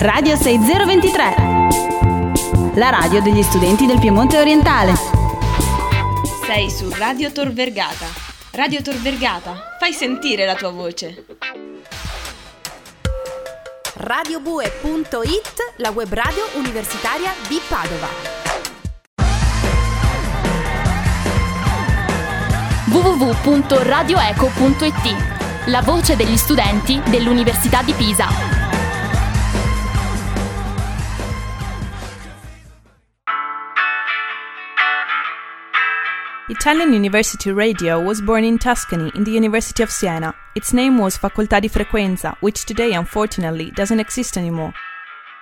Radio 6023. La radio degli studenti del Piemonte orientale. Sei su Radio Tor Vergata. Radio Tor Vergata, fai sentire la tua voce. Radiobue.it, la web radio universitaria di Padova. www.radioeco.it, la voce degli studenti dell'Università di Pisa. Italian University Radio was born in Tuscany in the University of Siena. Its name was Facoltà di Frequenza, which today unfortunately doesn't exist anymore.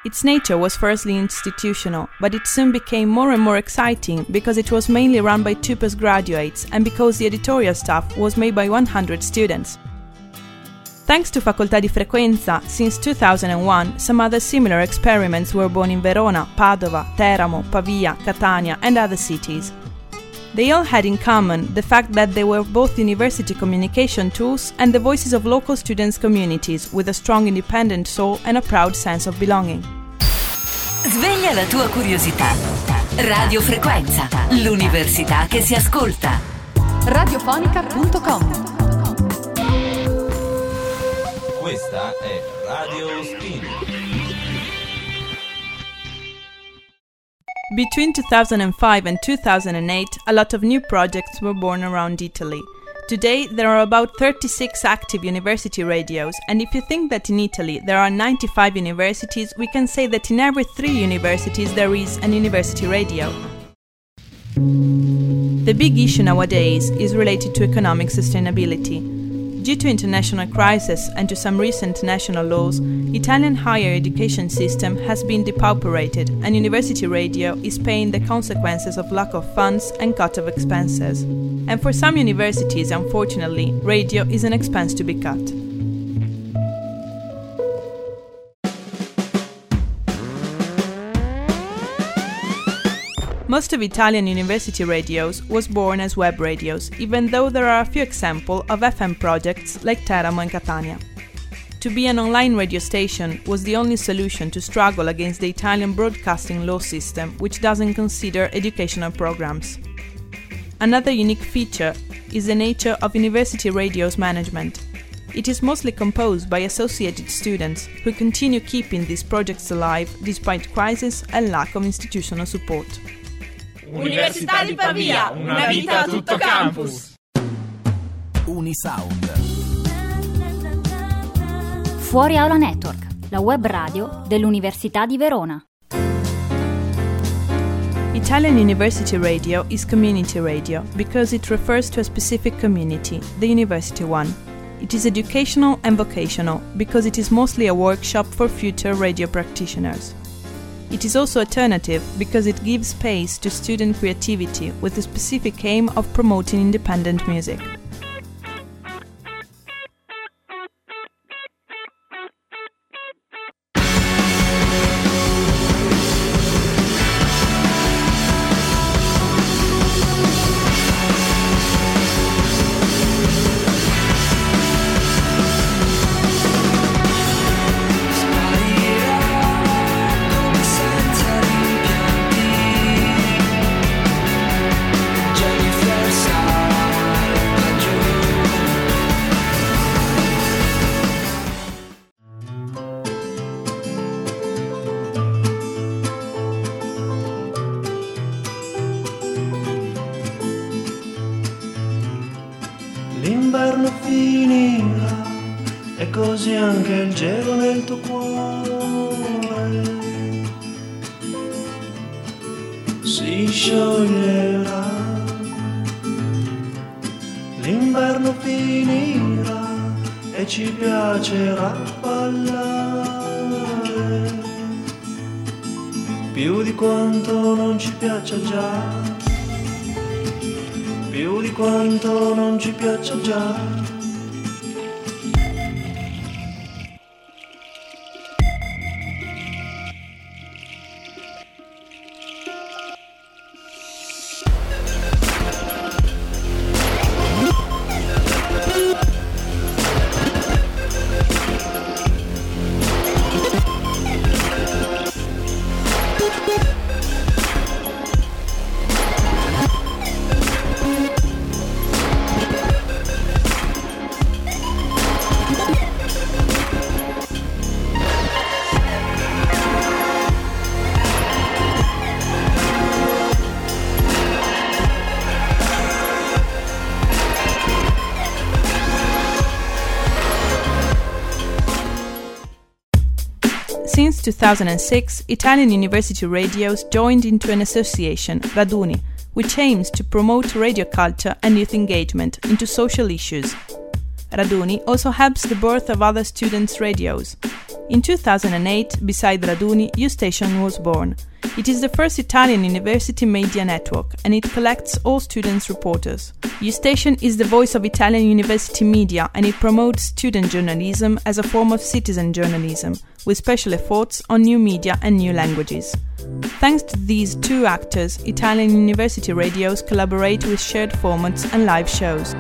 Its nature was firstly institutional, but it soon became more and more exciting because it was mainly run by two postgraduates and because the editorial staff was made by 100 students. Thanks to Facoltà di Frequenza, since 2001, some other similar experiments were born in Verona, Padova, Teramo, Pavia, Catania, and other cities. They all had in common the fact that they were both university communication tools and the voices of local students' communities with a strong independent soul and a proud sense of belonging. Sveglia la tua curiosità. Radio Frequenza, l'università che si ascolta. Radiofonica.com Questa è Radio Spin. Between 2005 and 2008, a lot of new projects were born around Italy. Today, there are about 36 active university radios, and if you think that in Italy there are 95 universities, we can say that in every three universities there is an university radio. The big issue nowadays is related to economic sustainability. Due to international crisis and to some recent national laws, Italian higher education system has been depauperated and university radio is paying the consequences of lack of funds and cut of expenses. And for some universities, unfortunately, radio is an expense to be cut. Most of Italian university radios was born as web radios, even though there are a few examples of FM projects like Teramo and Catania. To be an online radio station was the only solution to struggle against the Italian broadcasting law system, which doesn't consider educational programs. Another unique feature is the nature of university radio's management. It is mostly composed by associated students who continue keeping these projects alive despite crisis and lack of institutional support. Università di Pavia, una vita a tutto campus. Unisound. Fuori Aula Network, la web radio dell'Università di Verona. Italian University Radio is community radio because it refers to a specific community, the university one. It is educational and vocational because it is mostly a workshop for future radio practitioners. It is also alternative because it gives space to student creativity with the specific aim of promoting independent music. Così anche il gelo nel tuo cuore si scioglierà. L'inverno finirà e ci piacerà ballare più di quanto non ci piaccia già più di quanto non ci piaccia già. Since 2006, Italian university radios joined into an association, Raduni, which aims to promote radio culture and youth engagement into social issues. Raduni also helps the birth of other students' radios. In 2008, beside Raduni, U Station was born. It is the first Italian university media network and it collects all students' reporters. U Station is the voice of Italian university media and it promotes student journalism as a form of citizen journalism, with special efforts on new media and new languages. Thanks to these two actors, Italian university radios collaborate with shared formats and live shows.